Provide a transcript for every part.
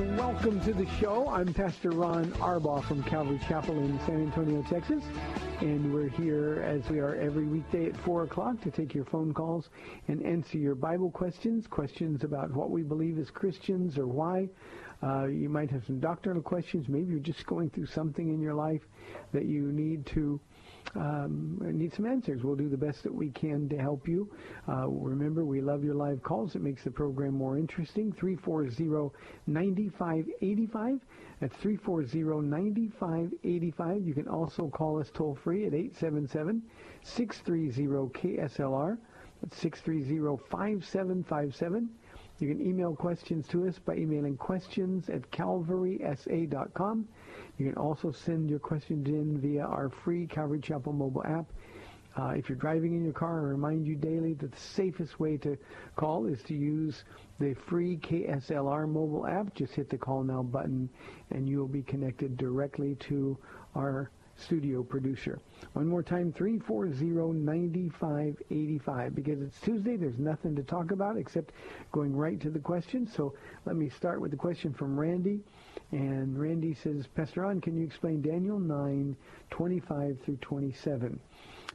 Welcome to the show. I'm Pastor Ron Arbaugh from Calvary Chapel in San Antonio, Texas. And we're here as we are every weekday at 4 o'clock to take your phone calls and answer your Bible questions, questions about what we believe as Christians or why. Uh, you might have some doctrinal questions. Maybe you're just going through something in your life that you need to um, need some answers. We'll do the best that we can to help you. Uh, remember, we love your live calls. It makes the program more interesting. 340-9585. That's 340-9585. You can also call us toll free at 877-630-KSLR. That's 630-5757. You can email questions to us by emailing questions at calvarysa.com. You can also send your questions in via our free Calvary Chapel mobile app. Uh, if you're driving in your car, I remind you daily that the safest way to call is to use the free KSLR mobile app. Just hit the call now button and you will be connected directly to our studio producer. One more time, 340-9585. Because it's Tuesday, there's nothing to talk about except going right to the question. So let me start with the question from Randy. And Randy says, Pastor Ron, can you explain Daniel 9, 25 through 27?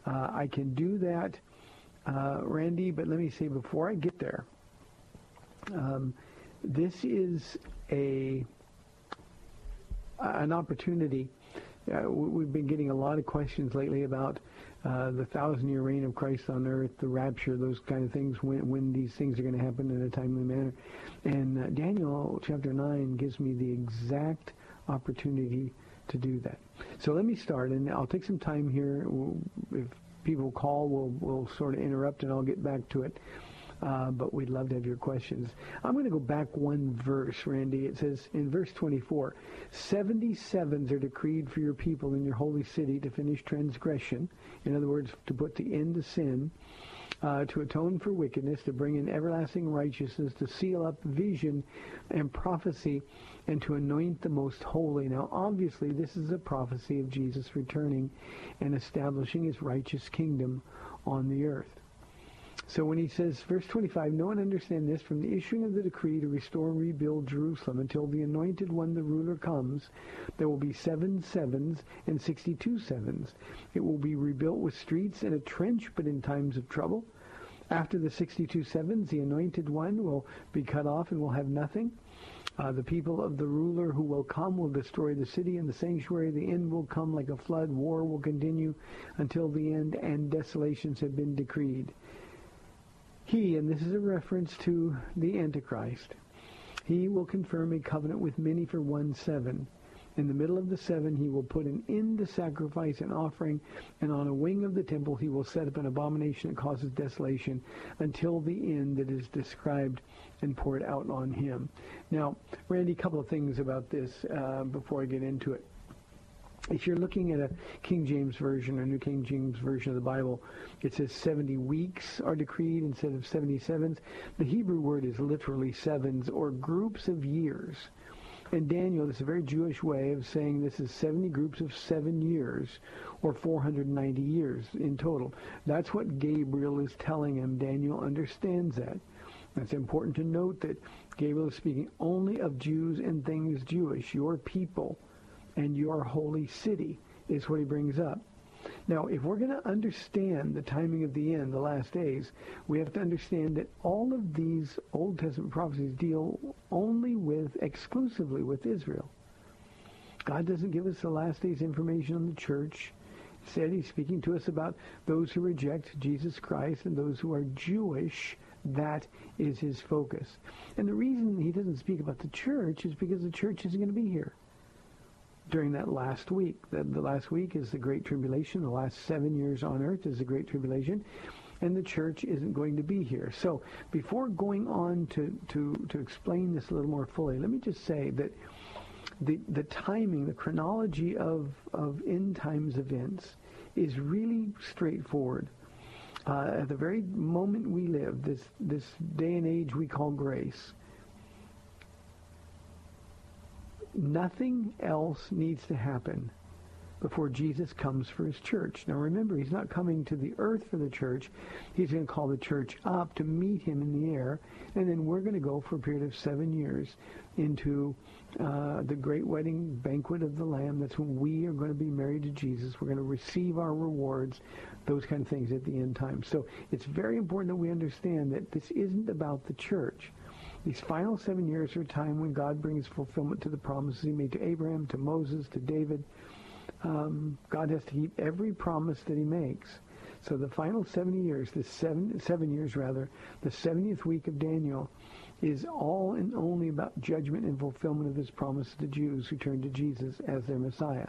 Uh, I can do that, uh, Randy, but let me say before I get there, um, this is a an opportunity. Uh, we've been getting a lot of questions lately about uh, the thousand-year reign of Christ on earth, the rapture, those kind of things, when, when these things are going to happen in a timely manner. And uh, Daniel chapter 9 gives me the exact opportunity to do that. So let me start, and I'll take some time here. If people call, we'll, we'll sort of interrupt, and I'll get back to it. Uh, but we'd love to have your questions. I'm going to go back one verse, Randy. It says in verse 24, 77s are decreed for your people in your holy city to finish transgression. In other words, to put the end to sin, uh, to atone for wickedness, to bring in everlasting righteousness, to seal up vision and prophecy, and to anoint the most holy. Now, obviously, this is a prophecy of Jesus returning and establishing his righteous kingdom on the earth. So when he says, verse 25, no one understand this from the issuing of the decree to restore and rebuild Jerusalem until the anointed one, the ruler, comes, there will be seven sevens and 62 sevens. It will be rebuilt with streets and a trench, but in times of trouble. After the 62 sevens, the anointed one will be cut off and will have nothing. Uh, the people of the ruler who will come will destroy the city and the sanctuary. The end will come like a flood. War will continue until the end, and desolations have been decreed. He, and this is a reference to the Antichrist, he will confirm a covenant with many for one seven. In the middle of the seven, he will put an end to sacrifice and offering, and on a wing of the temple he will set up an abomination that causes desolation until the end that is described and poured out on him. Now, Randy, a couple of things about this uh, before I get into it. If you're looking at a King James Version or New King James Version of the Bible, it says 70 weeks are decreed instead of 77s. The Hebrew word is literally sevens or groups of years. And Daniel, this is a very Jewish way of saying this is 70 groups of seven years, or 490 years in total. That's what Gabriel is telling him. Daniel understands that. It's important to note that Gabriel is speaking only of Jews and things Jewish, your people and your holy city is what he brings up. Now, if we're going to understand the timing of the end, the last days, we have to understand that all of these Old Testament prophecies deal only with, exclusively with Israel. God doesn't give us the last days information on the church. Instead, he's speaking to us about those who reject Jesus Christ and those who are Jewish. That is his focus. And the reason he doesn't speak about the church is because the church isn't going to be here during that last week. The, the last week is the Great Tribulation. The last seven years on earth is the Great Tribulation. And the church isn't going to be here. So before going on to, to, to explain this a little more fully, let me just say that the, the timing, the chronology of, of end times events is really straightforward. Uh, at the very moment we live, this, this day and age we call grace, Nothing else needs to happen before Jesus comes for his church. Now remember, he's not coming to the earth for the church. He's going to call the church up to meet him in the air. And then we're going to go for a period of seven years into uh, the great wedding banquet of the Lamb. That's when we are going to be married to Jesus. We're going to receive our rewards, those kind of things at the end time. So it's very important that we understand that this isn't about the church. These final seven years are a time when God brings fulfillment to the promises he made to Abraham, to Moses, to David. Um, God has to keep every promise that he makes. So the final 70 years, the seven, seven years rather, the 70th week of Daniel is all and only about judgment and fulfillment of his promise to the Jews who turned to Jesus as their Messiah.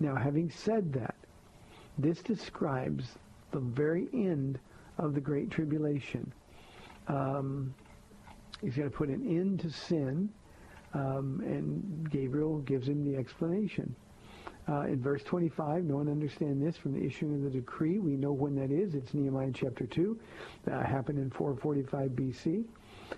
Now, having said that, this describes the very end of the Great Tribulation. Um, He's going to put an end to sin, um, and Gabriel gives him the explanation. Uh, in verse 25, no one understand this from the issuing of the decree. We know when that is. It's Nehemiah chapter 2. That happened in 445 BC.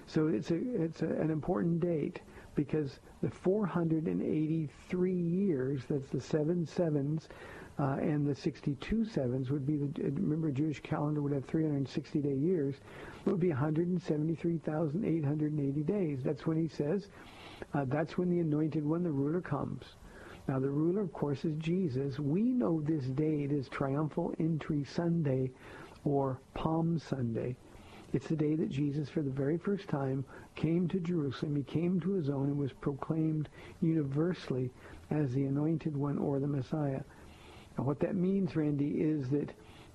So it's a it's a, an important date because the 483 years, that's the seven sevens, uh, and the 62 sevens would be the, remember Jewish calendar would have 360 day years. It would be 173,880 days. That's when he says, uh, that's when the anointed one, the ruler, comes. Now the ruler, of course, is Jesus. We know this date is Triumphal Entry Sunday or Palm Sunday. It's the day that Jesus, for the very first time, came to Jerusalem. He came to his own and was proclaimed universally as the anointed one or the Messiah. And what that means, Randy, is that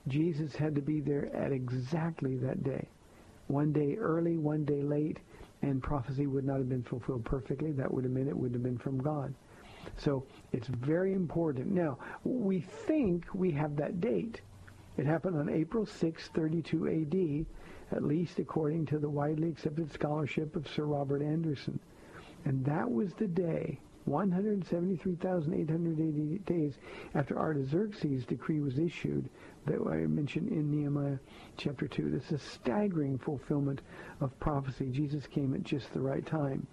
Jesus had to be there at exactly that day. One day early, one day late, and prophecy would not have been fulfilled perfectly. That would have meant it would have been from God. So it's very important. Now, we think we have that date. It happened on April 6, 32 AD, at least according to the widely accepted scholarship of Sir Robert Anderson. And that was the day 173,880 days after Artaxerxes' decree was issued that I mentioned in Nehemiah chapter 2. This is a staggering fulfillment of prophecy. Jesus came at just the right time.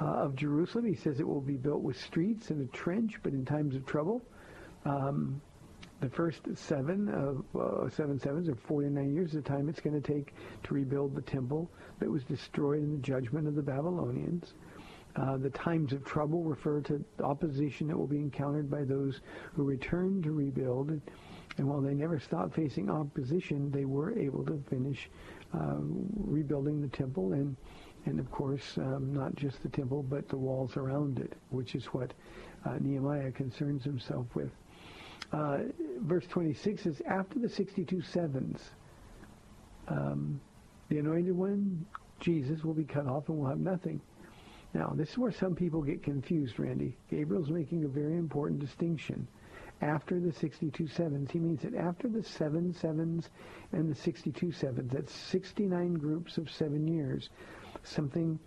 Uh, of Jerusalem, he says it will be built with streets and a trench, but in times of trouble. Um, the first seven of uh, seven sevens or 49 years the time it's going to take to rebuild the temple that was destroyed in the judgment of the Babylonians. Uh, the times of trouble refer to opposition that will be encountered by those who return to rebuild. And while they never stopped facing opposition, they were able to finish uh, rebuilding the temple and, and of course, um, not just the temple, but the walls around it, which is what uh, Nehemiah concerns himself with. Uh, verse 26 is after the 62 sevens, um, the anointed one, Jesus, will be cut off and will have nothing. Now, this is where some people get confused, Randy. Gabriel's making a very important distinction. After the 62 sevens, he means that after the seven sevens and the 62 sevens, that's 69 groups of seven years, something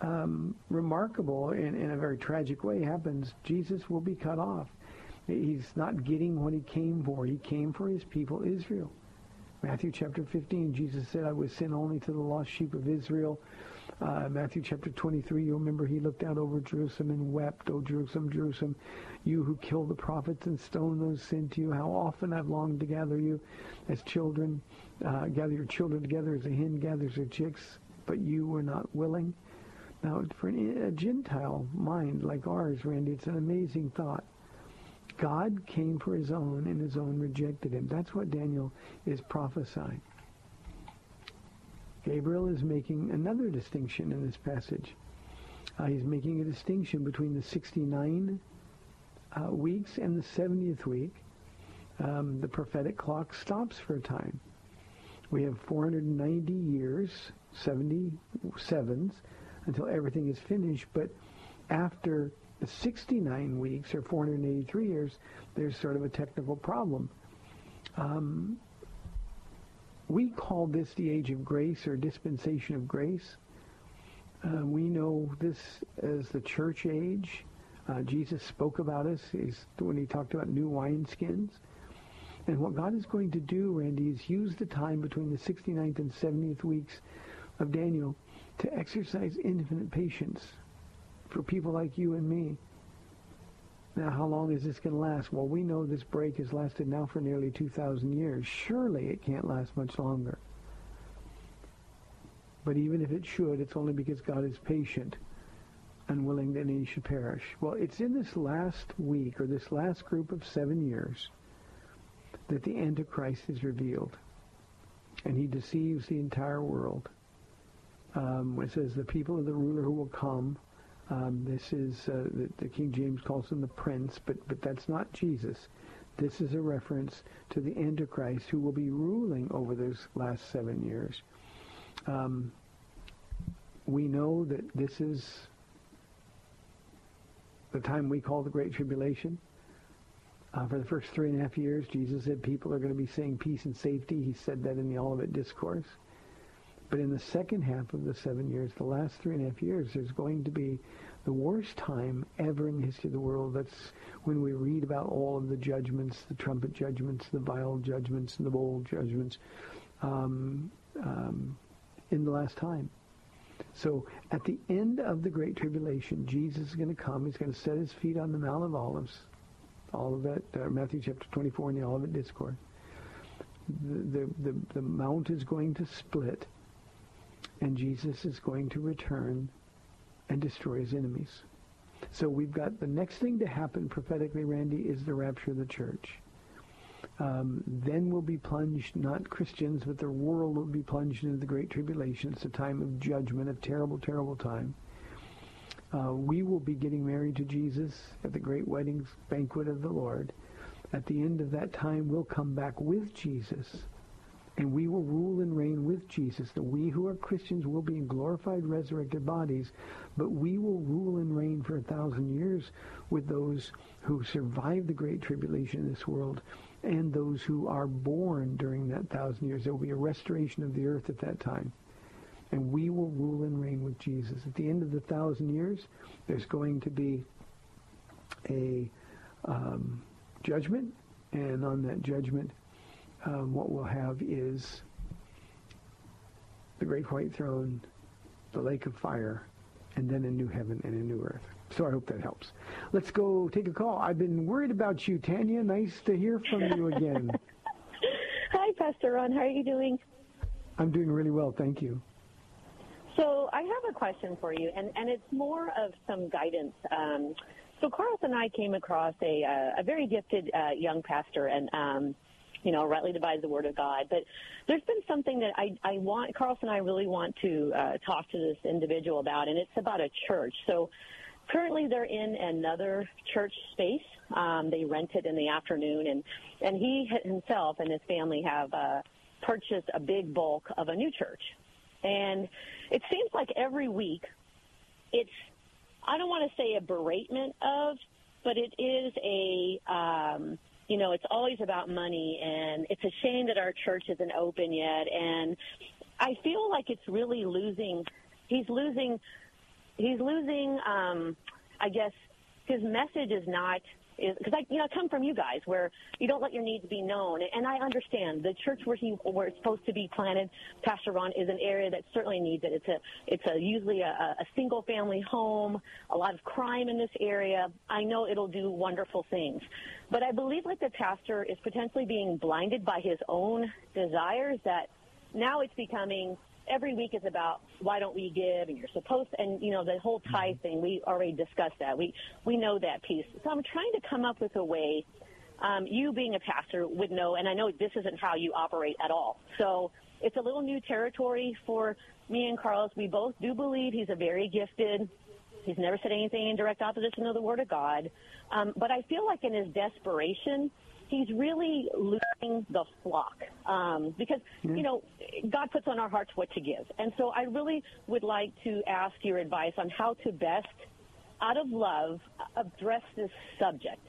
um, remarkable in, in a very tragic way happens. Jesus will be cut off. He's not getting what he came for. He came for his people, Israel. Matthew chapter 15, Jesus said, I was sent only to the lost sheep of Israel. Uh, Matthew chapter 23, you'll remember he looked out over Jerusalem and wept, O Jerusalem, Jerusalem, you who kill the prophets and stone those sent to you. How often I've longed to gather you as children, uh, gather your children together as a hen gathers her chicks, but you were not willing. Now, for a Gentile mind like ours, Randy, it's an amazing thought. God came for his own, and his own rejected him. That's what Daniel is prophesying. Gabriel is making another distinction in this passage. Uh, he's making a distinction between the 69 uh, weeks and the 70th week. Um, the prophetic clock stops for a time. We have 490 years, 77s, until everything is finished. But after the 69 weeks or 483 years, there's sort of a technical problem. Um, we call this the age of grace or dispensation of grace. Uh, we know this as the church age. Uh, Jesus spoke about us when he talked about new wineskins. And what God is going to do, Randy, is use the time between the 69th and 70th weeks of Daniel to exercise infinite patience for people like you and me. Now, how long is this going to last? Well, we know this break has lasted now for nearly 2,000 years. Surely it can't last much longer. But even if it should, it's only because God is patient and willing that any should perish. Well, it's in this last week or this last group of seven years that the Antichrist is revealed. And he deceives the entire world. Um, it says the people of the ruler who will come um, this is uh, the, the, King James calls him the prince, but but that's not Jesus. This is a reference to the Antichrist who will be ruling over those last seven years. Um, we know that this is the time we call the Great Tribulation. Uh, for the first three and a half years, Jesus said people are going to be saying peace and safety. He said that in the Olivet Discourse. But in the second half of the seven years, the last three and a half years, there's going to be the worst time ever in the history of the world. That's when we read about all of the judgments, the trumpet judgments, the vial judgments, and the bold judgments um, um, in the last time. So at the end of the Great Tribulation, Jesus is going to come. He's going to set his feet on the Mount of Olives. All of that, uh, Matthew chapter 24 in the Olivet Discourse. The, the, the, the mount is going to split and Jesus is going to return and destroy his enemies. So we've got the next thing to happen prophetically, Randy, is the rapture of the church. Um, then we'll be plunged, not Christians, but the world will be plunged into the Great Tribulation. It's a time of judgment, a terrible, terrible time. Uh, we will be getting married to Jesus at the great wedding banquet of the Lord. At the end of that time, we'll come back with Jesus and we will rule and reign with Jesus. That we who are Christians will be in glorified, resurrected bodies, but we will rule and reign for a thousand years with those who survive the great tribulation in this world and those who are born during that thousand years. There will be a restoration of the earth at that time. And we will rule and reign with Jesus. At the end of the thousand years, there's going to be a um, judgment, and on that judgment, um, what we'll have is the great white throne, the lake of fire, and then a new heaven and a new earth. So I hope that helps. Let's go take a call. I've been worried about you, Tanya. Nice to hear from you again. Hi, Pastor Ron. How are you doing? I'm doing really well, thank you. So I have a question for you, and, and it's more of some guidance. Um, so Carlos and I came across a, uh, a very gifted uh, young pastor, and um, you know, rightly divides the word of God. But there's been something that I, I want, Carlos and I really want to uh, talk to this individual about, and it's about a church. So currently they're in another church space. Um, they rent it in the afternoon, and, and he himself and his family have uh, purchased a big bulk of a new church. And it seems like every week it's, I don't want to say a beratement of, but it is a, um, you know, it's always about money, and it's a shame that our church isn't open yet. And I feel like it's really losing. He's losing. He's losing. Um, I guess his message is not because I, you know, I come from you guys where you don't let your needs be known, and I understand the church where he where it's supposed to be planted, Pastor Ron, is an area that certainly needs it. It's a it's a usually a, a single family home, a lot of crime in this area. I know it'll do wonderful things, but I believe like the pastor is potentially being blinded by his own desires that now it's becoming every week is about why don't we give and you're supposed to, and you know the whole tithe thing we already discussed that. We we know that piece. So i'm trying to come up with a way um, you being a pastor would know and i know this isn't how you operate at all. So it's a little new territory for me and carlos. We both do believe he's a very gifted he's never said anything in direct opposition to the word of god. Um, but i feel like in his desperation he's really losing the flock um, because you know God puts on our hearts what to give, and so I really would like to ask your advice on how to best, out of love, address this subject.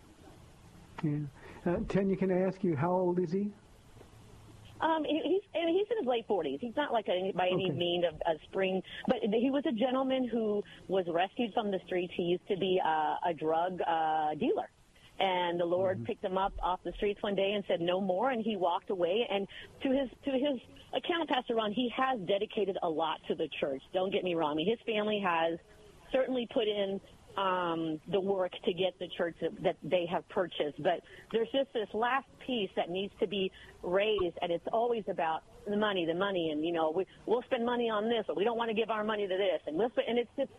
Yeah. Uh, Tanya, can I ask you how old is he? Um, he's he's in his late forties. He's not like a, by any Okay. means a, a spring, but he was a gentleman who was rescued from the streets. He used to be a, a drug uh, dealer, and the Lord picked him up off the streets one day and said no more, and he walked away. And to his to his account, Pastor Ron, he has dedicated a lot to the church. Don't get me wrong. I mean, his family has certainly put in um, the work to get the church that, that they have purchased. But there's just this last piece that needs to be raised, and it's always about the money, the money, and you know we, we'll spend money on this, but we don't want to give our money to this, and we'll spend, and it's just.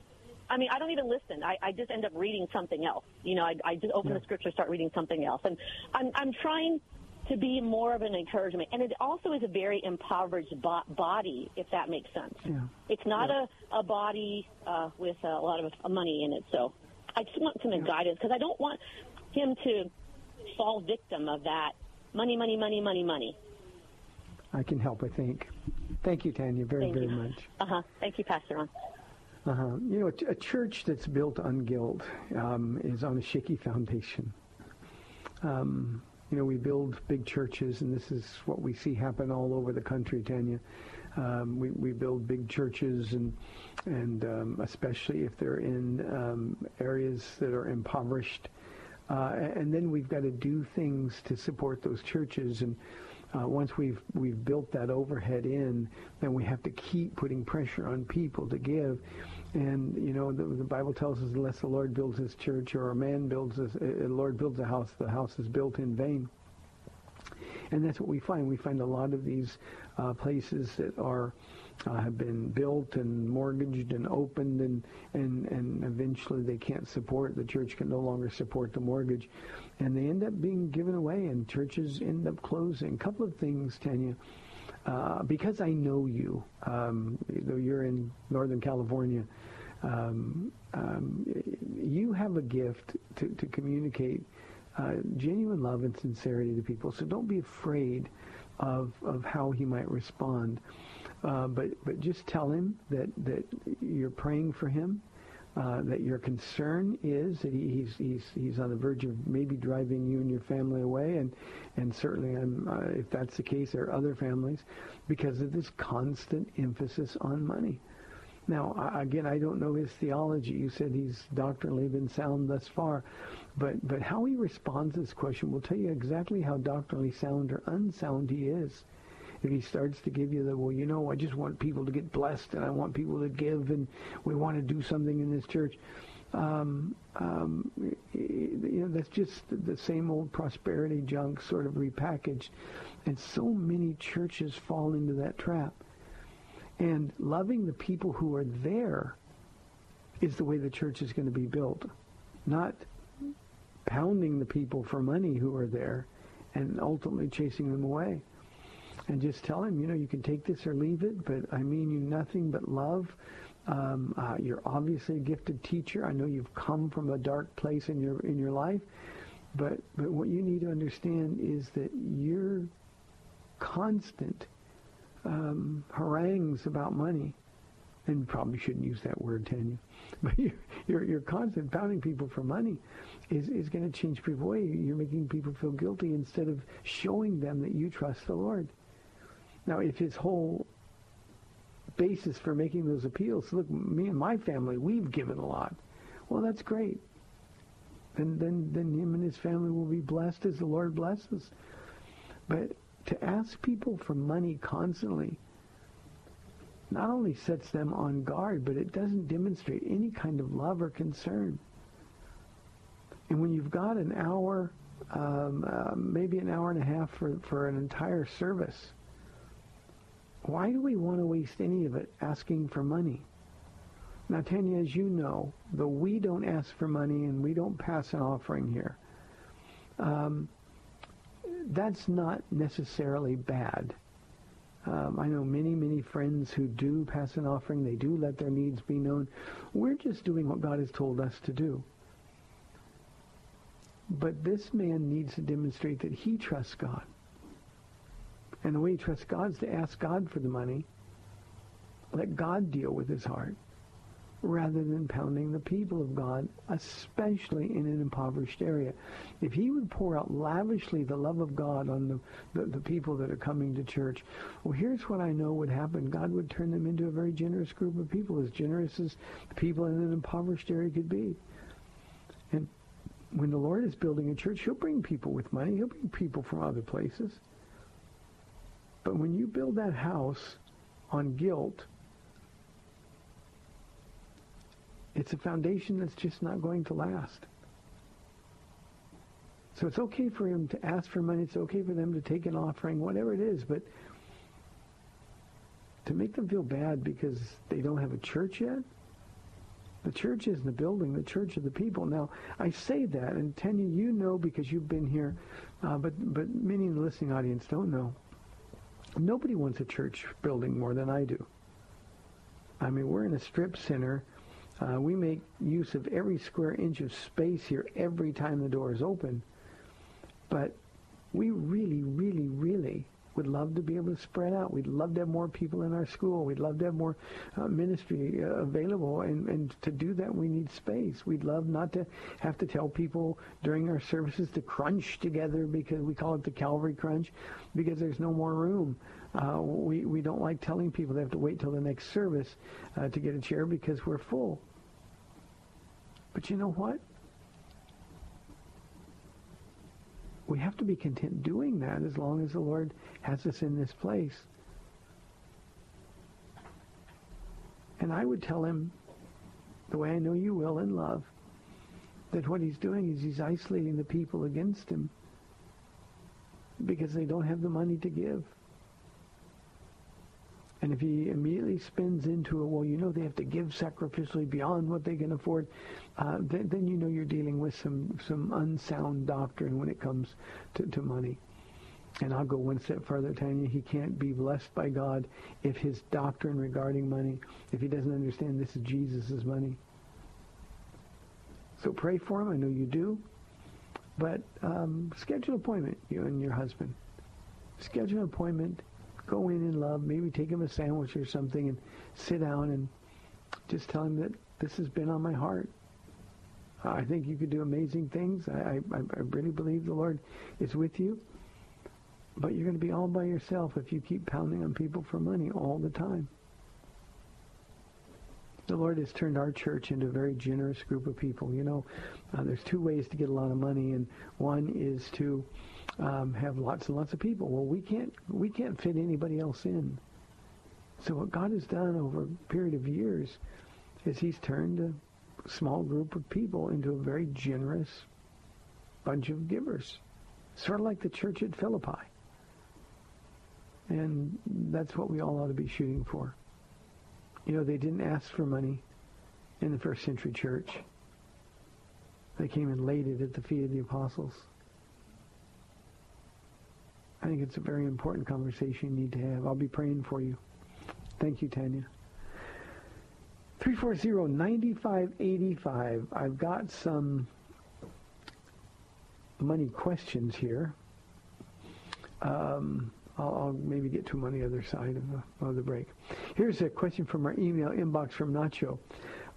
I mean, I don't even listen. I, I just end up reading something else. You know, I, I just open the scripture, start reading something else, and I'm, I'm trying to be more of an encouragement. And it also is a very impoverished bo- body, if that makes sense. Yeah. It's not a, a body uh, with a lot of money in it. So I just want some guidance because I don't want him to fall victim of that money, money, money, money, money. I can help, I think. Thank you, Tanya, very, Thank very you. much. Uh huh. Thank you, Pastor Ron. Uh-huh. You know, a, church that's built on guilt um, is on a shaky foundation. Um, you know, we build big churches, and this is what we see happen all over the country, Tanya. Um, we, we build big churches, and and um, especially if they're in um, areas that are impoverished. Uh, and then we've got to do things to support those churches. And uh, once we've we've built that overhead in, then we have to keep putting pressure on people to give. And you know, the, the Bible tells us, unless the Lord builds His church or a man builds, a, a Lord builds a house, the house is built in vain. And that's what we find. We find a lot of these uh, places that are uh, have been built and mortgaged and opened, and, and and eventually they can't support. The church can no longer support the mortgage, and they end up being given away, and churches end up closing. A couple of things, Tanya. Uh, because I know you, um, though you're in Northern California, um, um, you have a gift to, to communicate uh, genuine love and sincerity to people. So don't be afraid of, of how he might respond. Uh, but, but just tell him that, that you're praying for him, uh, that your concern is that he, he's, he's, he's on the verge of maybe driving you and your family away. And, and certainly, uh, if that's the case, there are other families because of this constant emphasis on money. Now, again, I don't know his theology. You said he's doctrinally been sound thus far, but but how he responds to this question will tell you exactly how doctrinally sound or unsound he is. If he starts to give you the, well, you know, I just want people to get blessed and I want people to give and we want to do something in this church, um, um, you know, that's just the same old prosperity junk sort of repackaged. And so many churches fall into that trap. And loving the people who are there is the way the church is going to be built, not pounding the people for money who are there and ultimately chasing them away. And just tell him, you know, you can take this or leave it, but I mean you nothing but love. Um, uh, you're obviously a gifted teacher. I know you've come from a dark place in your in your life, but but what you need to understand is that your constant um, harangues about money, and probably shouldn't use that word, Tanya, but your your, your constant pounding people for money is, is going to change people away. You're making people feel guilty instead of showing them that you trust the Lord. Now, if his whole basis for making those appeals, look, me and my family, we've given a lot. Well, that's great. then, then, then him and his family will be blessed as the Lord blesses. But to ask people for money constantly not only sets them on guard, but it doesn't demonstrate any kind of love or concern. And when you've got an hour, um, uh, maybe an hour and a half for, for an entire service, why do we want to waste any of it asking for money? Now, Tanya, as you know, though we don't ask for money and we don't pass an offering here, um, that's not necessarily bad. Um, I know many, many friends who do pass an offering. They do let their needs be known. We're just doing what God has told us to do. But this man needs to demonstrate that he trusts God. And the way he trusts God is to ask God for the money. Let God deal with his heart rather than pounding the people of God, especially in an impoverished area. If he would pour out lavishly the love of God on the, the, the, people that are coming to church, well, here's what I know would happen. God would turn them into a very generous group of people, as generous as people in an impoverished area could be. And when the Lord is building a church, he'll bring people with money. He'll bring people from other places. But when you build that house on guilt, it's a foundation that's just not going to last. So it's okay for him to ask for money. It's okay for them to take an offering, whatever it is. But to make them feel bad because they don't have a church yet, the church isn't the building. The church of the people. Now, I say that, and Tanya, you know because you've been here, uh, but but many in the listening audience don't know. Nobody wants a church building more than I do. I mean, we're in a strip center uh, we make use of every square inch of space here every time the door is open. But we really, really, really would love to be able to spread out. We'd love to have more people in our school. We'd love to have more uh, ministry uh, available. And, and to do that, we need space. We'd love not to have to tell people during our services to crunch together because we call it the Calvary Crunch because there's no more room. Uh, we, we don't like telling people they have to wait till the next service uh, to get a chair because we're full. But you know what? We have to be content doing that as long as the Lord has us in this place. And I would tell him, the way I know you will in love, that what he's doing is he's isolating the people against him because they don't have the money to give. And if he immediately spins into a, well, you know, they have to give sacrificially beyond what they can afford, uh, then, then, you know you're dealing with some, some unsound doctrine when it comes to, to money. And I'll go one step further, Tanya. He can't be blessed by God if his doctrine regarding money, if he doesn't understand this is Jesus' money. So pray for him. I know you do. But um, schedule an appointment, you and your husband. Schedule an appointment go in in love, maybe take him a sandwich or something and sit down and just tell him that this has been on my heart. I think you could do amazing things. I, I, I really believe the Lord is with you. But you're going to be all by yourself if you keep pounding on people for money all the time. The Lord has turned our church into a very generous group of people. You know, uh, there's two ways to get a lot of money, and one is to um, have lots and lots of people. Well, we can't we can't fit anybody else in. So what God has done over a period of years is He's turned a small group of people into a very generous bunch of givers, sort of like the church at Philippi. And that's what we all ought to be shooting for. You know, they didn't ask for money in the first century church. They came and laid it at the feet of the apostles. I think it's a very important conversation you need to have. I'll be praying for you. Thank you, Tanya. 340-9585. I've got some money questions here. Um, I'll, I'll, maybe get to them on the other side of the, of the break. Here's a question from our email inbox from Nacho.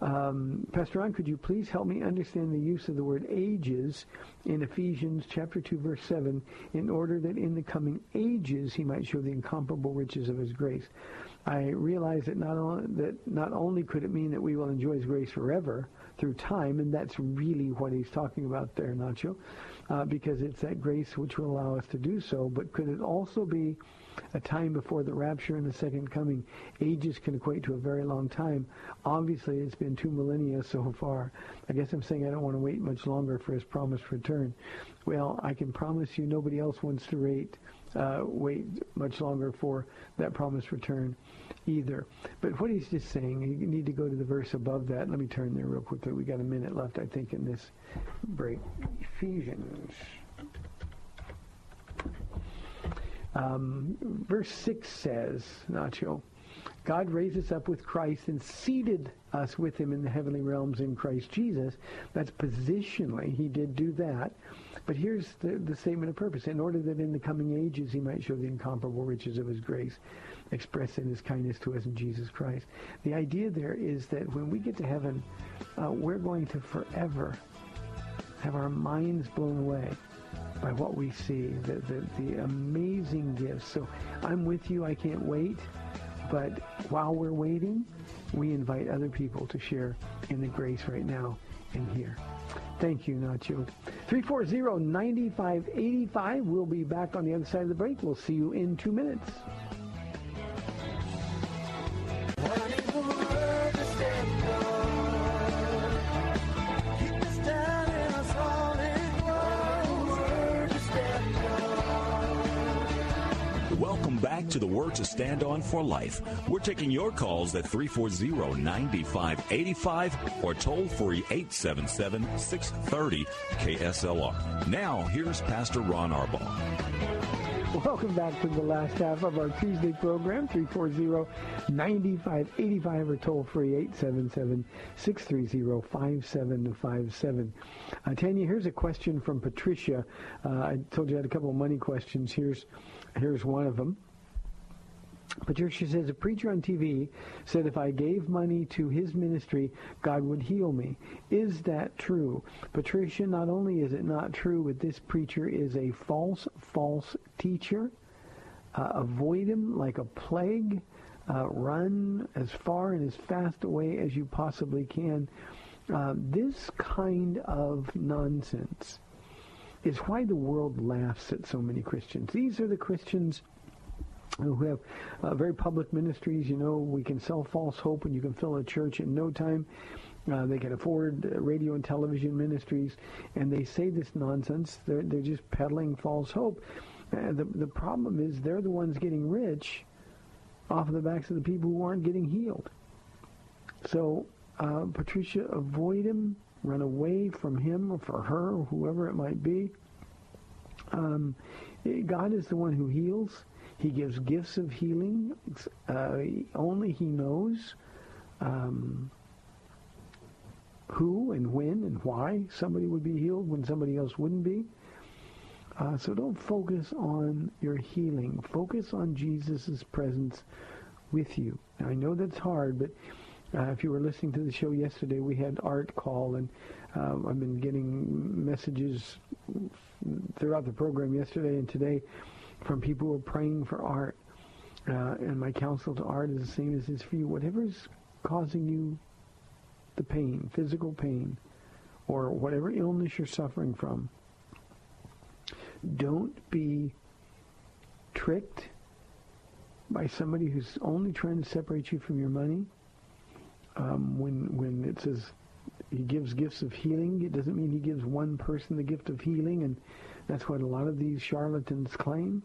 Um, Pastor Ron, could you please help me understand the use of the word ages in Ephesians chapter 2, verse 7, in order that in the coming ages he might show the incomparable riches of his grace? I realize that not, only, that not only could it mean that we will enjoy his grace forever through time, and that's really what he's talking about there, Nacho, uh, because it's that grace which will allow us to do so. But could it also be a time before the rapture and the second coming? Ages can equate to a very long time. Obviously, it's been two millennia so far. I guess I'm saying I don't want to wait much longer for his promised return. Well, I can promise you nobody else wants to wait, uh, wait much longer for that promised return either. But what he's just saying, you need to go to the verse above that. Let me turn there real quickly. We got a minute left, I think, in this break. Ephesians. Um, verse 6 says, Nacho, God raised us up with Christ and seated us with him in the heavenly realms in Christ Jesus. That's positionally. He did do that. But here's the, the statement of purpose. In order that in the coming ages he might show the incomparable riches of his grace expressed in his kindness to us in Jesus Christ. The idea there is that when we get to heaven, uh, we're going to forever have our minds blown away by what we see, the, the, the amazing gifts. So I'm with you. I can't wait. But while we're waiting, we invite other people to share in the grace right now and here. Thank you, Nacho. 340-9585. We'll be back on the other side of the break. We'll see you in two minutes. To Stand On for Life. We're taking your calls at 340-9585 or toll free 877-630 KSLR. Now, here's Pastor Ron Arbaugh. Welcome back to the last half of our Tuesday program, 340-9585 or toll free 877-630-5757. Uh, Tanya, here's a question from Patricia. Uh, I told you I had a couple of money questions. Here's, here's one of them. Patricia says, a preacher on TV said if I gave money to his ministry, God would heal me. Is that true? Patricia, not only is it not true, but this preacher is a false, false teacher. Uh, avoid him like a plague. Uh, run as far and as fast away as you possibly can. Uh, this kind of nonsense is why the world laughs at so many Christians. These are the Christians who have uh, very public ministries. You know, we can sell false hope and you can fill a church in no time. Uh, they can afford uh, radio and television ministries, and they say this nonsense. They're, they're just peddling false hope. Uh, the, the problem is they're the ones getting rich off of the backs of the people who aren't getting healed. So, uh, Patricia, avoid him, run away from him or for her or whoever it might be. Um, God is the one who heals. He gives gifts of healing. Uh, only he knows um, who and when and why somebody would be healed when somebody else wouldn't be. Uh, so don't focus on your healing. Focus on Jesus' presence with you. Now, I know that's hard, but uh, if you were listening to the show yesterday, we had Art call, and uh, I've been getting messages throughout the program yesterday and today from people who are praying for Art. Uh, and my counsel to Art is the same as is for you. Whatever's causing you the pain, physical pain, or whatever illness you're suffering from, don't be tricked by somebody who's only trying to separate you from your money. Um, when when it says he gives gifts of healing, it doesn't mean he gives one person the gift of healing, and that's what a lot of these charlatans claim.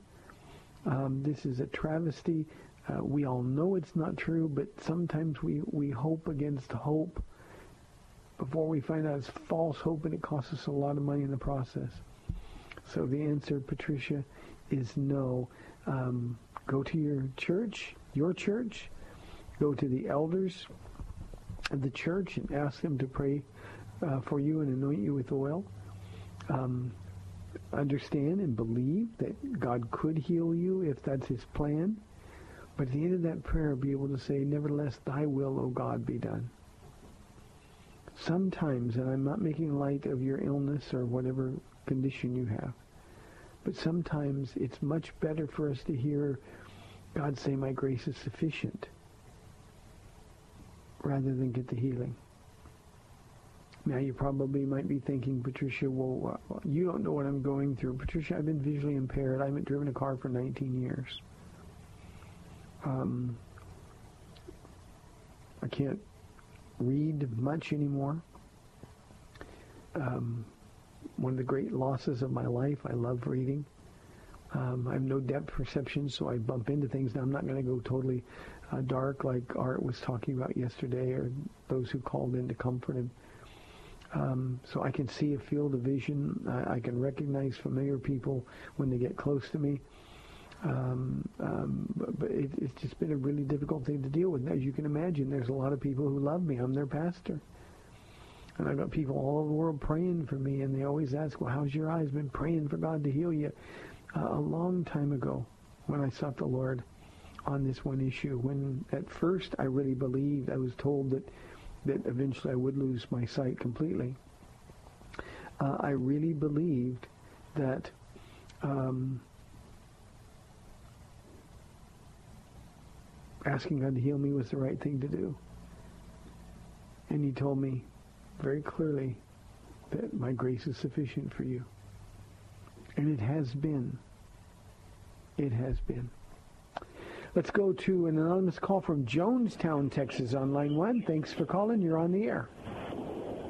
Um, this is a travesty. Uh, we all know it's not true, but sometimes we, we hope against hope before we find out it's false hope and it costs us a lot of money in the process. So the answer, Patricia, is no. Um, go to your church, your church, go to the elders of the church and ask them to pray uh, for you and anoint you with oil. Um, understand and believe that God could heal you if that's his plan. But at the end of that prayer, be able to say, nevertheless, thy will, O God, be done. Sometimes, and I'm not making light of your illness or whatever condition you have, but sometimes it's much better for us to hear God say, my grace is sufficient, rather than get the healing. Now you probably might be thinking, Patricia, well, you don't know what I'm going through. Patricia, I've been visually impaired. I haven't driven a car for 19 years. Um, I can't read much anymore. Um, one of the great losses of my life. I love reading. Um, I have no depth perception, so I bump into things. Now I'm not going to go totally uh, dark like Art was talking about yesterday, or those who called in to comfort him. Um, so I can see a field of vision. I, I, can recognize familiar people when they get close to me. Um, um, but, but it, it's just been a really difficult thing to deal with. As you can imagine, there's a lot of people who love me. I'm their pastor. And I've got people all over the world praying for me, and they always ask, well, how's your eyes? Been praying for God to heal you. Uh, a long time ago, when I sought the Lord on this one issue, when at first I really believed, I was told that, that eventually I would lose my sight completely. Uh, I really believed that um, asking God to heal me was the right thing to do. And he told me very clearly that my grace is sufficient for you. And it has been. It has been. Let's go to an anonymous call from Jonestown, Texas on line one. Thanks for calling. You're on the air.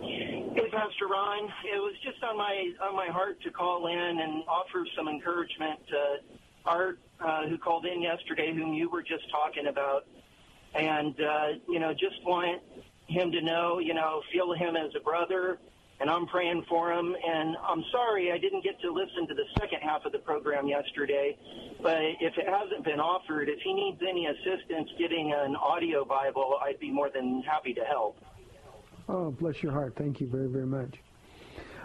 Hey, Pastor Ron. It was just on my on my heart to call in and offer some encouragement to Art, uh, who called in yesterday, whom you were just talking about, and uh, you know, just want him to know, you know, feel him as a brother, and I'm praying for him. And I'm sorry I didn't get to listen to the second half of the program yesterday, but if it hasn't been offered, if he needs any assistance getting an audio Bible, I'd be more than happy to help. Oh, bless your heart. Thank you very, very much.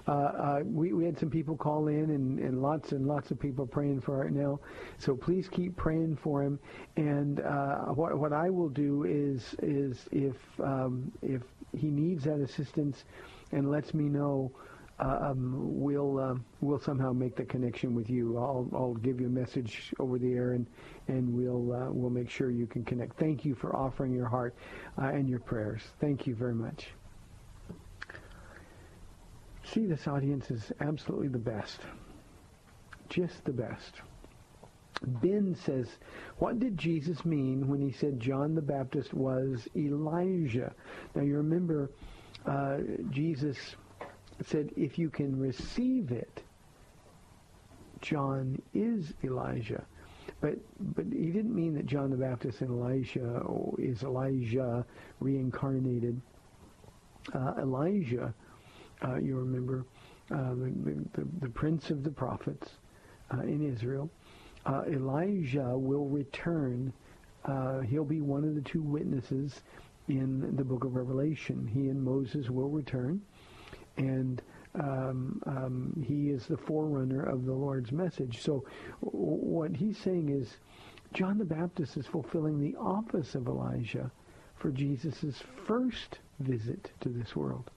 Uh, uh, we, we had some people call in and, and lots and lots of people praying for Art now. So please keep praying for him. And uh, what, what I will do is is if um, if he needs that assistance and lets me know, uh, um, we'll uh, we'll somehow make the connection with you. I'll I'll give you a message over the air and and we'll uh, we'll make sure you can connect. Thank you for offering your heart and your prayers. Thank you very much. See, this audience is absolutely the best. Just the best. Ben says, what did Jesus mean when he said John the Baptist was Elijah? Now you remember uh, Jesus said, if you can receive it, John is Elijah. But but he didn't mean that John the Baptist and Elijah is Elijah reincarnated. Uh, Elijah uh, you remember, uh, the, the, the, prince of the prophets uh, in Israel. Uh, Elijah will return. Uh, he'll be one of the two witnesses in the book of Revelation. He and Moses will return, and um, um, he is the forerunner of the Lord's message. So what he's saying is John the Baptist is fulfilling the office of Elijah for Jesus' first visit to this world.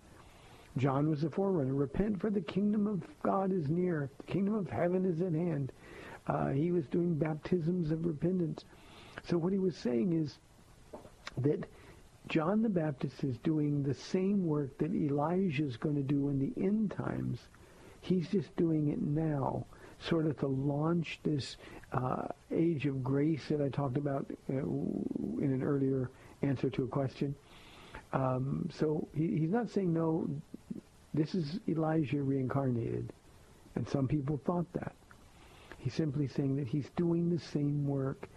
John was the forerunner. Repent for the kingdom of God is near. The kingdom of heaven is at hand. Uh, he was doing baptisms of repentance. So what he was saying is that John the Baptist is doing the same work that Elijah is going to do in the end times. He's just doing it now, sort of to launch this uh, age of grace that I talked about uh, in an earlier answer to a question. Um, so he, he's not saying no, this is Elijah reincarnated. And some people thought that. He's simply saying that he's doing the same work.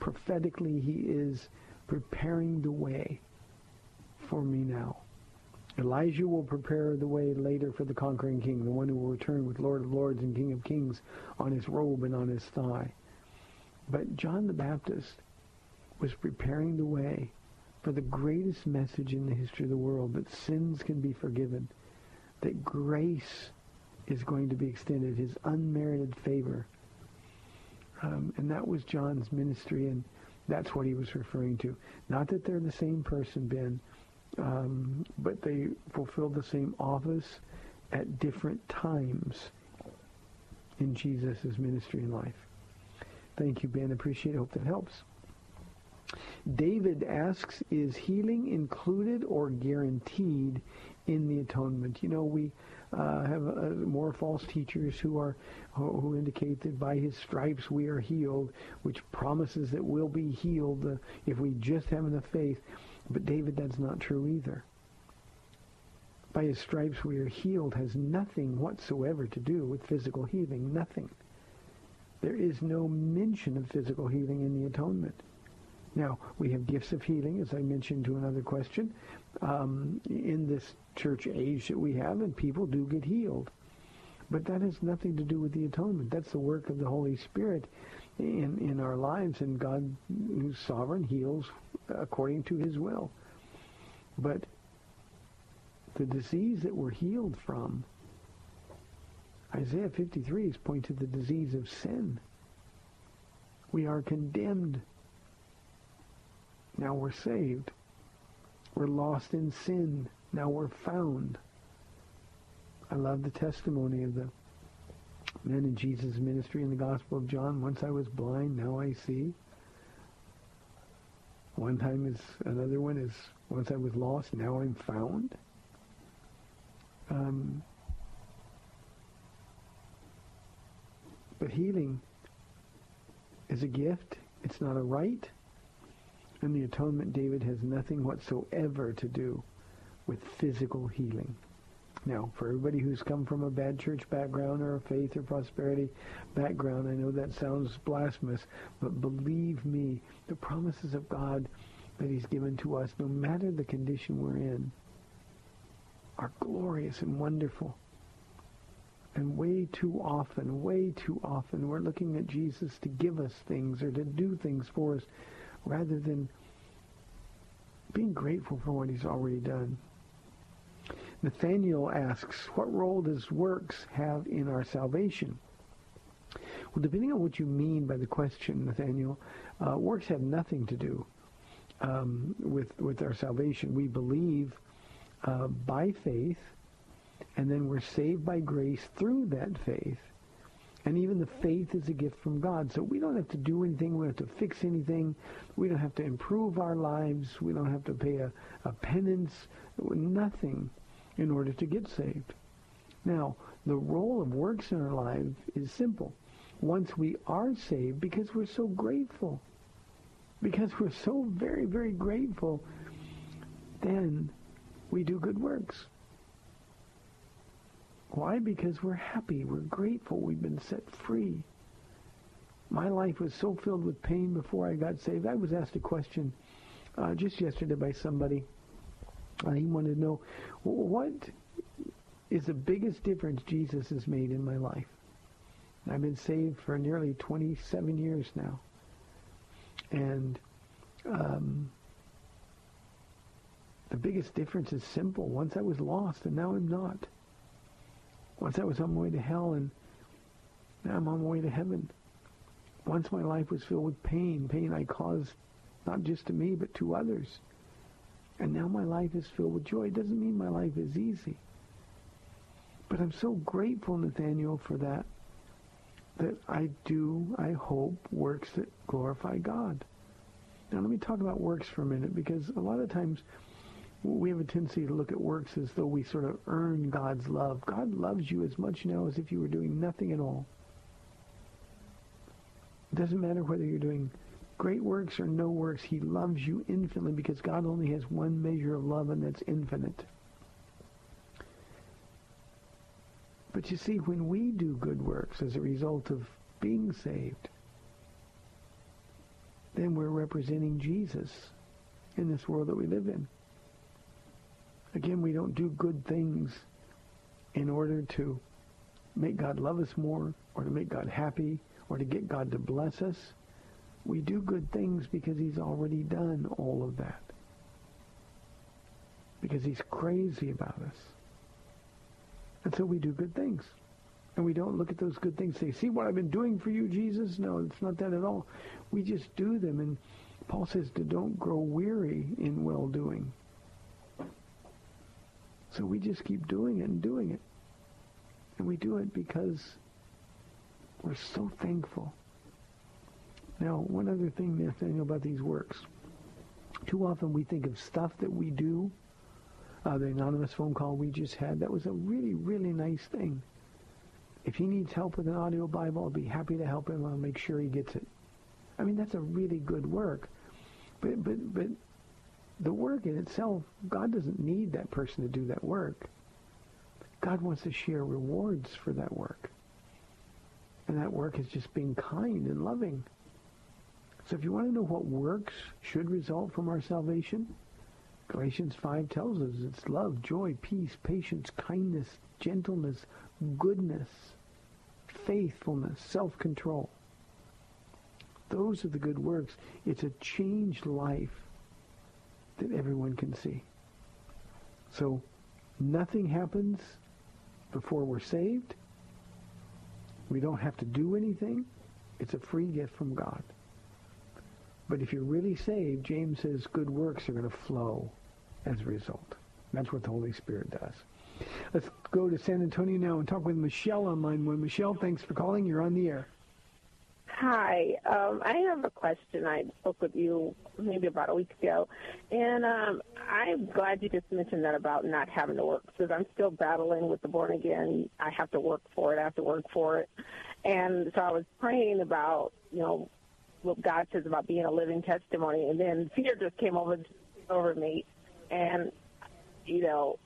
Prophetically, he is preparing the way for me now. Elijah will prepare the way later for the conquering king, the one who will return with Lord of Lords and King of Kings on his robe and on his thigh. But John the Baptist was preparing the way for the greatest message in the history of the world, that sins can be forgiven, that grace is going to be extended, his unmerited favor. Um, and that was John's ministry, and that's what he was referring to. Not that they're the same person, Ben, um, but they fulfill the same office at different times in Jesus' ministry and life. Thank you, Ben. Appreciate it. Hope that helps. David asks, is healing included or guaranteed in the atonement? You know, we uh, have uh, more false teachers who are who indicate that by his stripes we are healed, which promises that we'll be healed uh, if we just have enough faith. But David, that's not true either. By his stripes we are healed has nothing whatsoever to do with physical healing. Nothing. There is no mention of physical healing in the atonement. Now, we have gifts of healing, as I mentioned to another question, um, in this church age that we have, and people do get healed. But that has nothing to do with the atonement. That's the work of the Holy Spirit in, in our lives, and God, who's sovereign, heals according to his will. But the disease that we're healed from, Isaiah 53 is pointing to the disease of sin. We are condemned now we're saved. We're lost in sin. Now we're found. I love the testimony of the men in Jesus' ministry in the Gospel of John. Once I was blind, now I see. One time is another one is once I was lost, now I'm found. Um, but healing is a gift. It's not a right. And the atonement, David, has nothing whatsoever to do with physical healing. Now, for everybody who's come from a bad church background or a faith or prosperity background, I know that sounds blasphemous, but believe me, the promises of God that he's given to us, no matter the condition we're in, are glorious and wonderful. And way too often, way too often, we're looking at Jesus to give us things or to do things for us rather than being grateful for what he's already done. Nathaniel asks, what role does works have in our salvation? Well, depending on what you mean by the question, Nathaniel, uh, works have nothing to do um, with with our salvation. We believe uh, by faith, and then we're saved by grace through that faith. And even the faith is a gift from God. So we don't have to do anything. We don't have to fix anything. We don't have to improve our lives. We don't have to pay a, a penance. Nothing in order to get saved. Now, the role of works in our lives is simple. Once we are saved, because we're so grateful, because we're so very, very grateful, then we do good works. Why? Because we're happy. We're grateful. We've been set free. My life was so filled with pain before I got saved. I was asked a question uh, just yesterday by somebody. Uh, he wanted to know, what is the biggest difference Jesus has made in my life? I've been saved for nearly 27 years now. And um, the biggest difference is simple. Once I was lost and now I'm not. Once I was on my way to hell, and now I'm on my way to heaven. Once my life was filled with pain, pain I caused not just to me, but to others. And now my life is filled with joy. It doesn't mean my life is easy. But I'm so grateful, Nathaniel, for that, that I do, I hope, works that glorify God. Now let me talk about works for a minute, because a lot of times we have a tendency to look at works as though we sort of earn God's love. God loves you as much now as if you were doing nothing at all. It doesn't matter whether you're doing great works or no works. He loves you infinitely because God only has one measure of love, and that's infinite. But you see, when we do good works as a result of being saved, then we're representing Jesus in this world that we live in. Again, we don't do good things in order to make God love us more or to make God happy or to get God to bless us. We do good things because he's already done all of that. Because he's crazy about us. And so we do good things. And we don't look at those good things and say, see what I've been doing for you, Jesus? No, it's not that at all. We just do them. And Paul says to don't grow weary in well-doing. So we just keep doing it and doing it. And we do it because we're so thankful. Now, one other thing, Nathaniel, about these works. Too often we think of stuff that we do. Uh, the anonymous phone call we just had, that was a really, really nice thing. If he needs help with an audio Bible, I'll be happy to help him. I'll make sure he gets it. I mean, that's a really good work. But, but, but the work in itself, God doesn't need that person to do that work. God wants to share rewards for that work. And that work is just being kind and loving. So if you want to know what works should result from our salvation, Galatians 5 tells us it's love, joy, peace, patience, kindness, gentleness, goodness, faithfulness, self-control. Those are the good works. It's a changed life that everyone can see. So nothing happens before we're saved. We don't have to do anything. It's a free gift from God. But if you're really saved, James says good works are going to flow as a result. That's what the Holy Spirit does. Let's go to San Antonio now and talk with Michelle on line one. Michelle, thanks for calling. You're on the air. Hi, um, I have a question. I spoke with you maybe about a week ago, and um, I'm glad you just mentioned that about not having to work because I'm still battling with the born again. I have to work for it. I have to work for it, and so I was praying about you know what God says about being a living testimony, and then fear just came over over me, and you know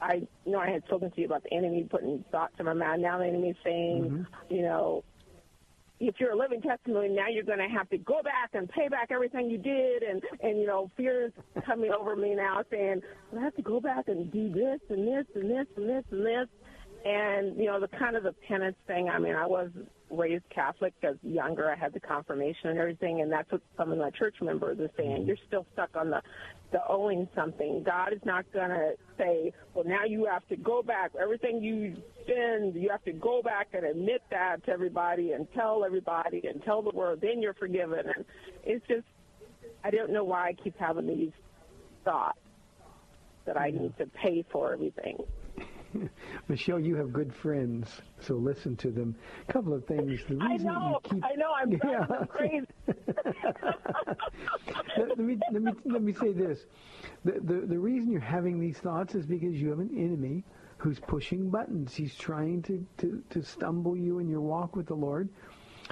I you know I had spoken to you about the enemy putting thoughts in my mind. Now the enemy is saying, mm-hmm. you know, if you're a living testimony, now you're going to have to go back and pay back everything you did, and and you know, fear is coming over me now, saying I have to go back and do this and this and this and this and this, and you know, the kind of the penance thing. I mean, I was raised Catholic as younger. I had the confirmation and everything, and that's what some of my church members are saying. Mm-hmm. You're still stuck on the the owing something. God is not going to say, well, now you have to go back. Everything you spend, you have to go back and admit that to everybody and tell everybody and tell the world. Then you're forgiven. And it's just, I don't know why I keep having these thoughts that I mm-hmm. need to pay for everything. Michelle, you have good friends, so listen to them. A couple of things. The reason I know, keep, I know, I'm yeah. crazy. let, me let me let me say this: the, the the reason you're having these thoughts is because you have an enemy who's pushing buttons. He's trying to, to, to stumble you in your walk with the Lord.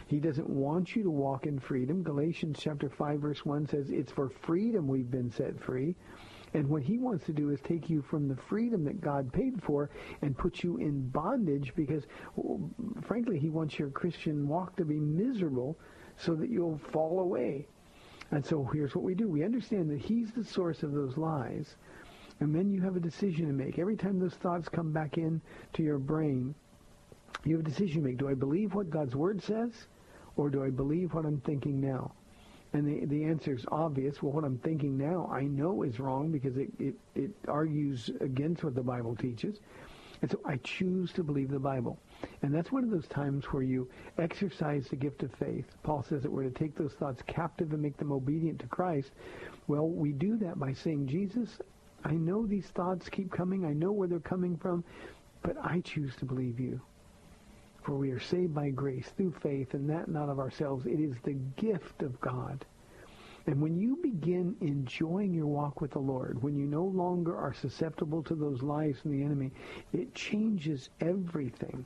He doesn't want you to walk in freedom. Galatians chapter 5 verse 1 says it's for freedom we've been set free. And what he wants to do is take you from the freedom that God paid for and put you in bondage because, frankly, he wants your Christian walk to be miserable so that you'll fall away. And so here's what we do. We understand that he's the source of those lies. And then you have a decision to make. Every time those thoughts come back in to your brain, you have a decision to make. Do I believe what God's word says? Or do I believe what I'm thinking now? And the, the answer is obvious. Well, what I'm thinking now, I know is wrong because it, it, it argues against what the Bible teaches. And so I choose to believe the Bible. And that's one of those times where you exercise the gift of faith. Paul says that we're to take those thoughts captive and make them obedient to Christ. Well, we do that by saying, Jesus, I know these thoughts keep coming. I know where they're coming from, but I choose to believe you. For we are saved by grace through faith, and that not of ourselves. It is the gift of God. And when you begin enjoying your walk with the Lord, when you no longer are susceptible to those lies from the enemy, it changes everything.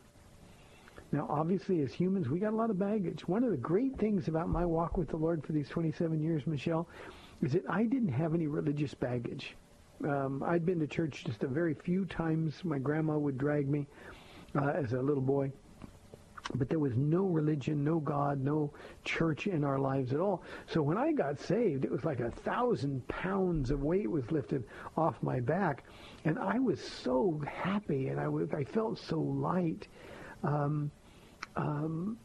Now, obviously, as humans, we got a lot of baggage. One of the great things about my walk with the Lord for these 27 years, Michelle, is that I didn't have any religious baggage. Um, I'd been to church just a very few times. My grandma would drag me uh, as a little boy but there was no religion, no God, no church in our lives at all. So when I got saved, it was like a thousand pounds of weight was lifted off my back, and I was so happy, and I was I felt so light. Um, um,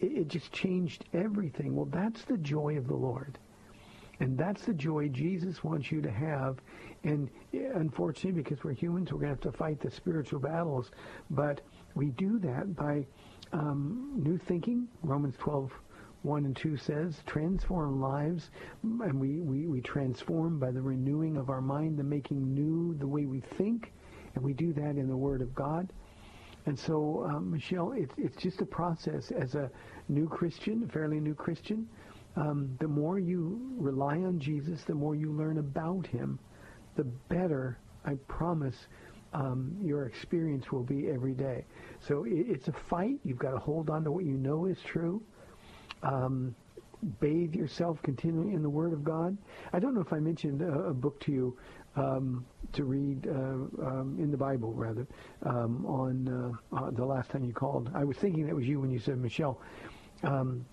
it, it just changed everything. Well, that's the joy of the Lord. And that's the joy Jesus wants you to have. And unfortunately, because we're humans, we're going to have to fight the spiritual battles. But we do that by um, new thinking. Romans 12, 1 and 2 says, transform lives, and we, we, we transform by the renewing of our mind, the making new the way we think, and we do that in the Word of God. And so, um, Michelle, it's, it's just a process as a new Christian, a fairly new Christian, um, the more you rely on Jesus, the more you learn about him, the better, I promise, um, your experience will be every day. So it, it's a fight. You've got to hold on to what you know is true. Um, bathe yourself continually in the Word of God. I don't know if I mentioned a, a book to you um, to read uh, um, in the Bible, rather, um, on uh, uh, the last time you called. I was thinking that was you when you said Michelle. Um,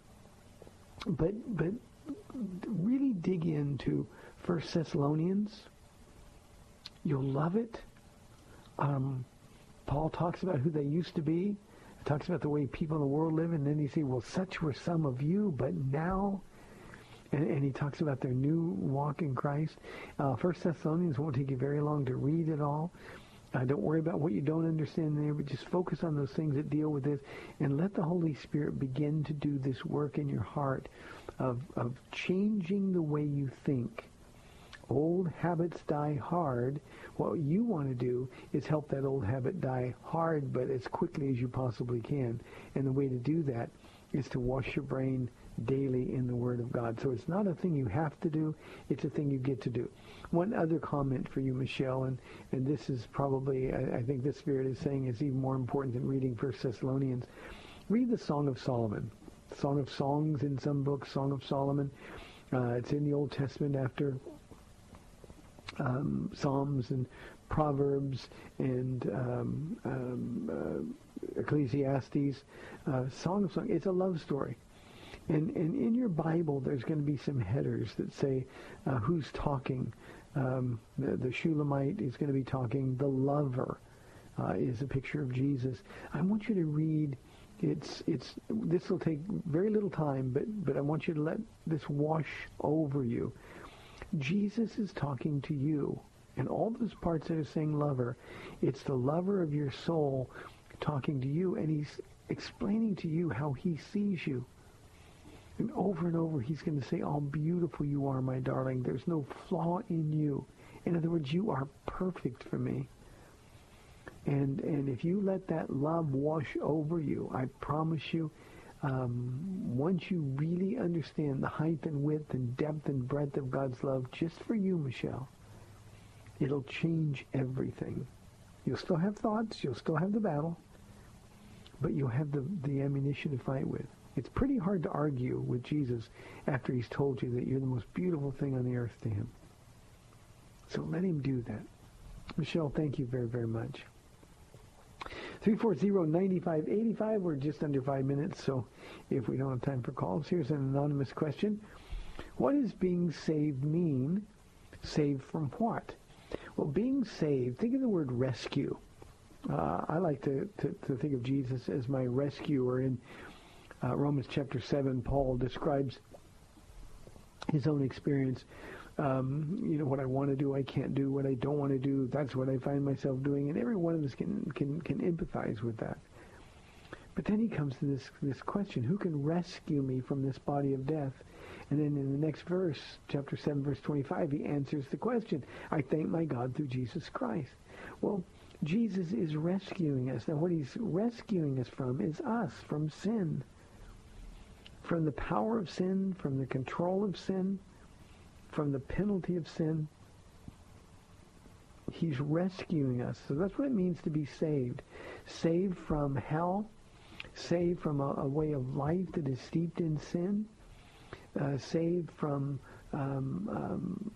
but but really dig into First Thessalonians. You'll love it. Um, Paul talks about who they used to be. He talks about the way people in the world live, and then he says, "Well, such were some of you, but now." And, and he talks about their new walk in Christ. Uh, First Thessalonians won't take you very long to read it all. Uh, don't worry about what you don't understand there, but just focus on those things that deal with this, and let the Holy Spirit begin to do this work in your heart of of changing the way you think. Old habits die hard. What you want to do is help that old habit die hard, but as quickly as you possibly can. And the way to do that is to wash your brain daily in the Word of God. So it's not a thing you have to do, it's a thing you get to do. One other comment for you, Michelle, and, and this is probably, I, I think this Spirit is saying is even more important than reading First Thessalonians. Read the Song of Solomon. Song of Songs in some books, Song of Solomon. Uh, it's in the Old Testament after um, Psalms and Proverbs and um, um, uh, Ecclesiastes. Uh, Song of Songs. It's a love story. And, and in your Bible, there's going to be some headers that say uh, who's talking. Um, the, the Shulamite is going to be talking. The lover uh, is a picture of Jesus. I want you to read. It's it's. This will take very little time, but but I want you to let this wash over you. Jesus is talking to you, and all those parts that are saying lover, it's the lover of your soul talking to you, and he's explaining to you how he sees you. And over and over, he's going to say, how beautiful you are, my darling. There's no flaw in you. In other words, you are perfect for me. And, and if you let that love wash over you, I promise you, um, once you really understand the height and width and depth and breadth of God's love just for you, Michelle, it'll change everything. You'll still have thoughts, you'll still have the battle, but you'll have the, the ammunition to fight with. It's pretty hard to argue with Jesus after he's told you that you're the most beautiful thing on the earth to him. So let him do that. Michelle, thank you very, very much. 340-9585. We're just under five minutes, so if we don't have time for calls, here's an anonymous question. What does being saved mean? Saved from what? Well, being saved, think of the word rescue. Uh, I like to, to, to, think of Jesus as my rescuer. In uh, Romans chapter 7, Paul describes his own experience um, you know, what I want to do, I can't do. What I don't want to do, that's what I find myself doing. And every one of us can, can, can empathize with that. But then he comes to this, this question, who can rescue me from this body of death? And then in the next verse, chapter 7, verse 25, he answers the question, I thank my God through Jesus Christ. Well, Jesus is rescuing us. Now, what he's rescuing us from is us, from sin, from the power of sin, from the control of sin, from the penalty of sin. He's rescuing us. So that's what it means to be saved. Saved from hell, saved from a, a way of life that is steeped in sin, uh, saved from um, um,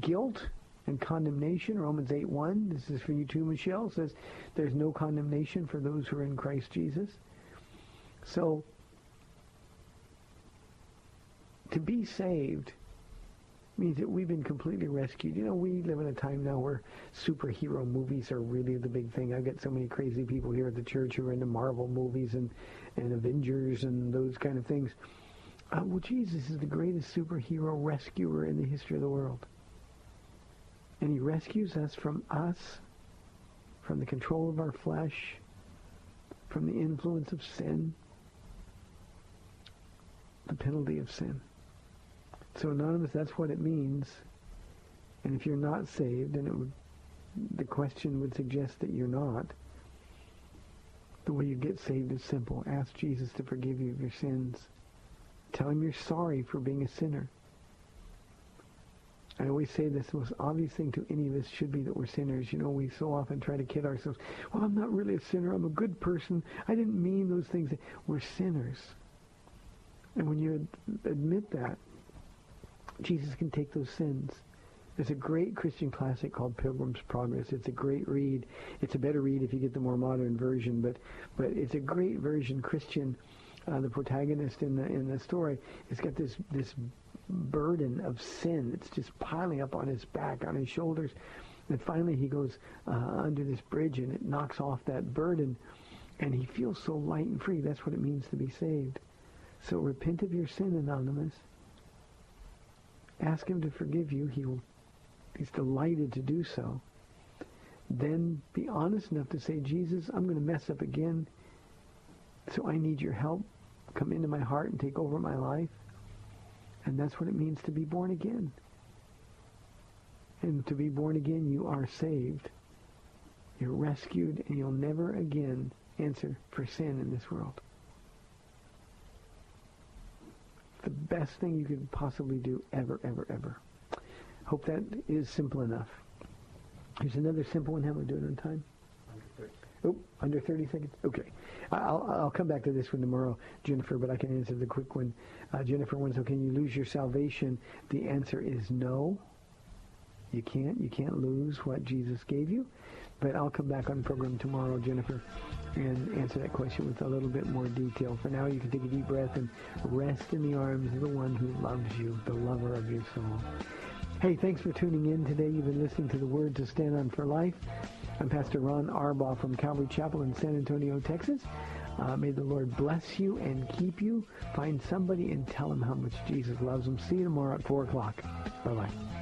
guilt and condemnation. Romans 8.1, this is for you too, Michelle, says there's no condemnation for those who are in Christ Jesus. So to be saved means that we've been completely rescued. You know, we live in a time now where superhero movies are really the big thing. I've got so many crazy people here at the church who are into Marvel movies and, and Avengers and those kind of things. Uh, well, Jesus is the greatest superhero rescuer in the history of the world. And he rescues us from us, from the control of our flesh, from the influence of sin, the penalty of sin. So anonymous, that's what it means. And if you're not saved, and it would, the question would suggest that you're not, the way you get saved is simple. Ask Jesus to forgive you of your sins. Tell him you're sorry for being a sinner. I always say this, the most obvious thing to any of us should be that we're sinners. You know, we so often try to kid ourselves, well, I'm not really a sinner. I'm a good person. I didn't mean those things. We're sinners. And when you admit that, Jesus can take those sins. There's a great Christian classic called Pilgrim's Progress. It's a great read. It's a better read if you get the more modern version, but but it's a great version. Christian, uh, the protagonist in the in the story, has got this this burden of sin. It's just piling up on his back, on his shoulders. And finally he goes uh, under this bridge and it knocks off that burden. And he feels so light and free. That's what it means to be saved. So repent of your sin, Anonymous. Ask him to forgive you. He will, he's delighted to do so. Then be honest enough to say, Jesus, I'm going to mess up again. So I need your help. Come into my heart and take over my life. And that's what it means to be born again. And to be born again, you are saved. You're rescued, and you'll never again answer for sin in this world. The best thing you could possibly do ever, ever, ever. Hope that is simple enough. Here's another simple one. How am I doing on time? Oh, under 30 seconds? Okay. I'll, I'll come back to this one tomorrow, Jennifer, but I can answer the quick one. Uh, Jennifer wants, so can you lose your salvation? The answer is no. You can't. You can't lose what Jesus gave you. But I'll come back on the program tomorrow, Jennifer, and answer that question with a little bit more detail. For now, you can take a deep breath and rest in the arms of the one who loves you, the lover of your soul. Hey, thanks for tuning in today. You've been listening to the Word to Stand on for Life. I'm Pastor Ron Arbaugh from Calvary Chapel in San Antonio, Texas. Uh, may the Lord bless you and keep you. Find somebody and tell them how much Jesus loves them. See you tomorrow at 4 o'clock. Bye-bye.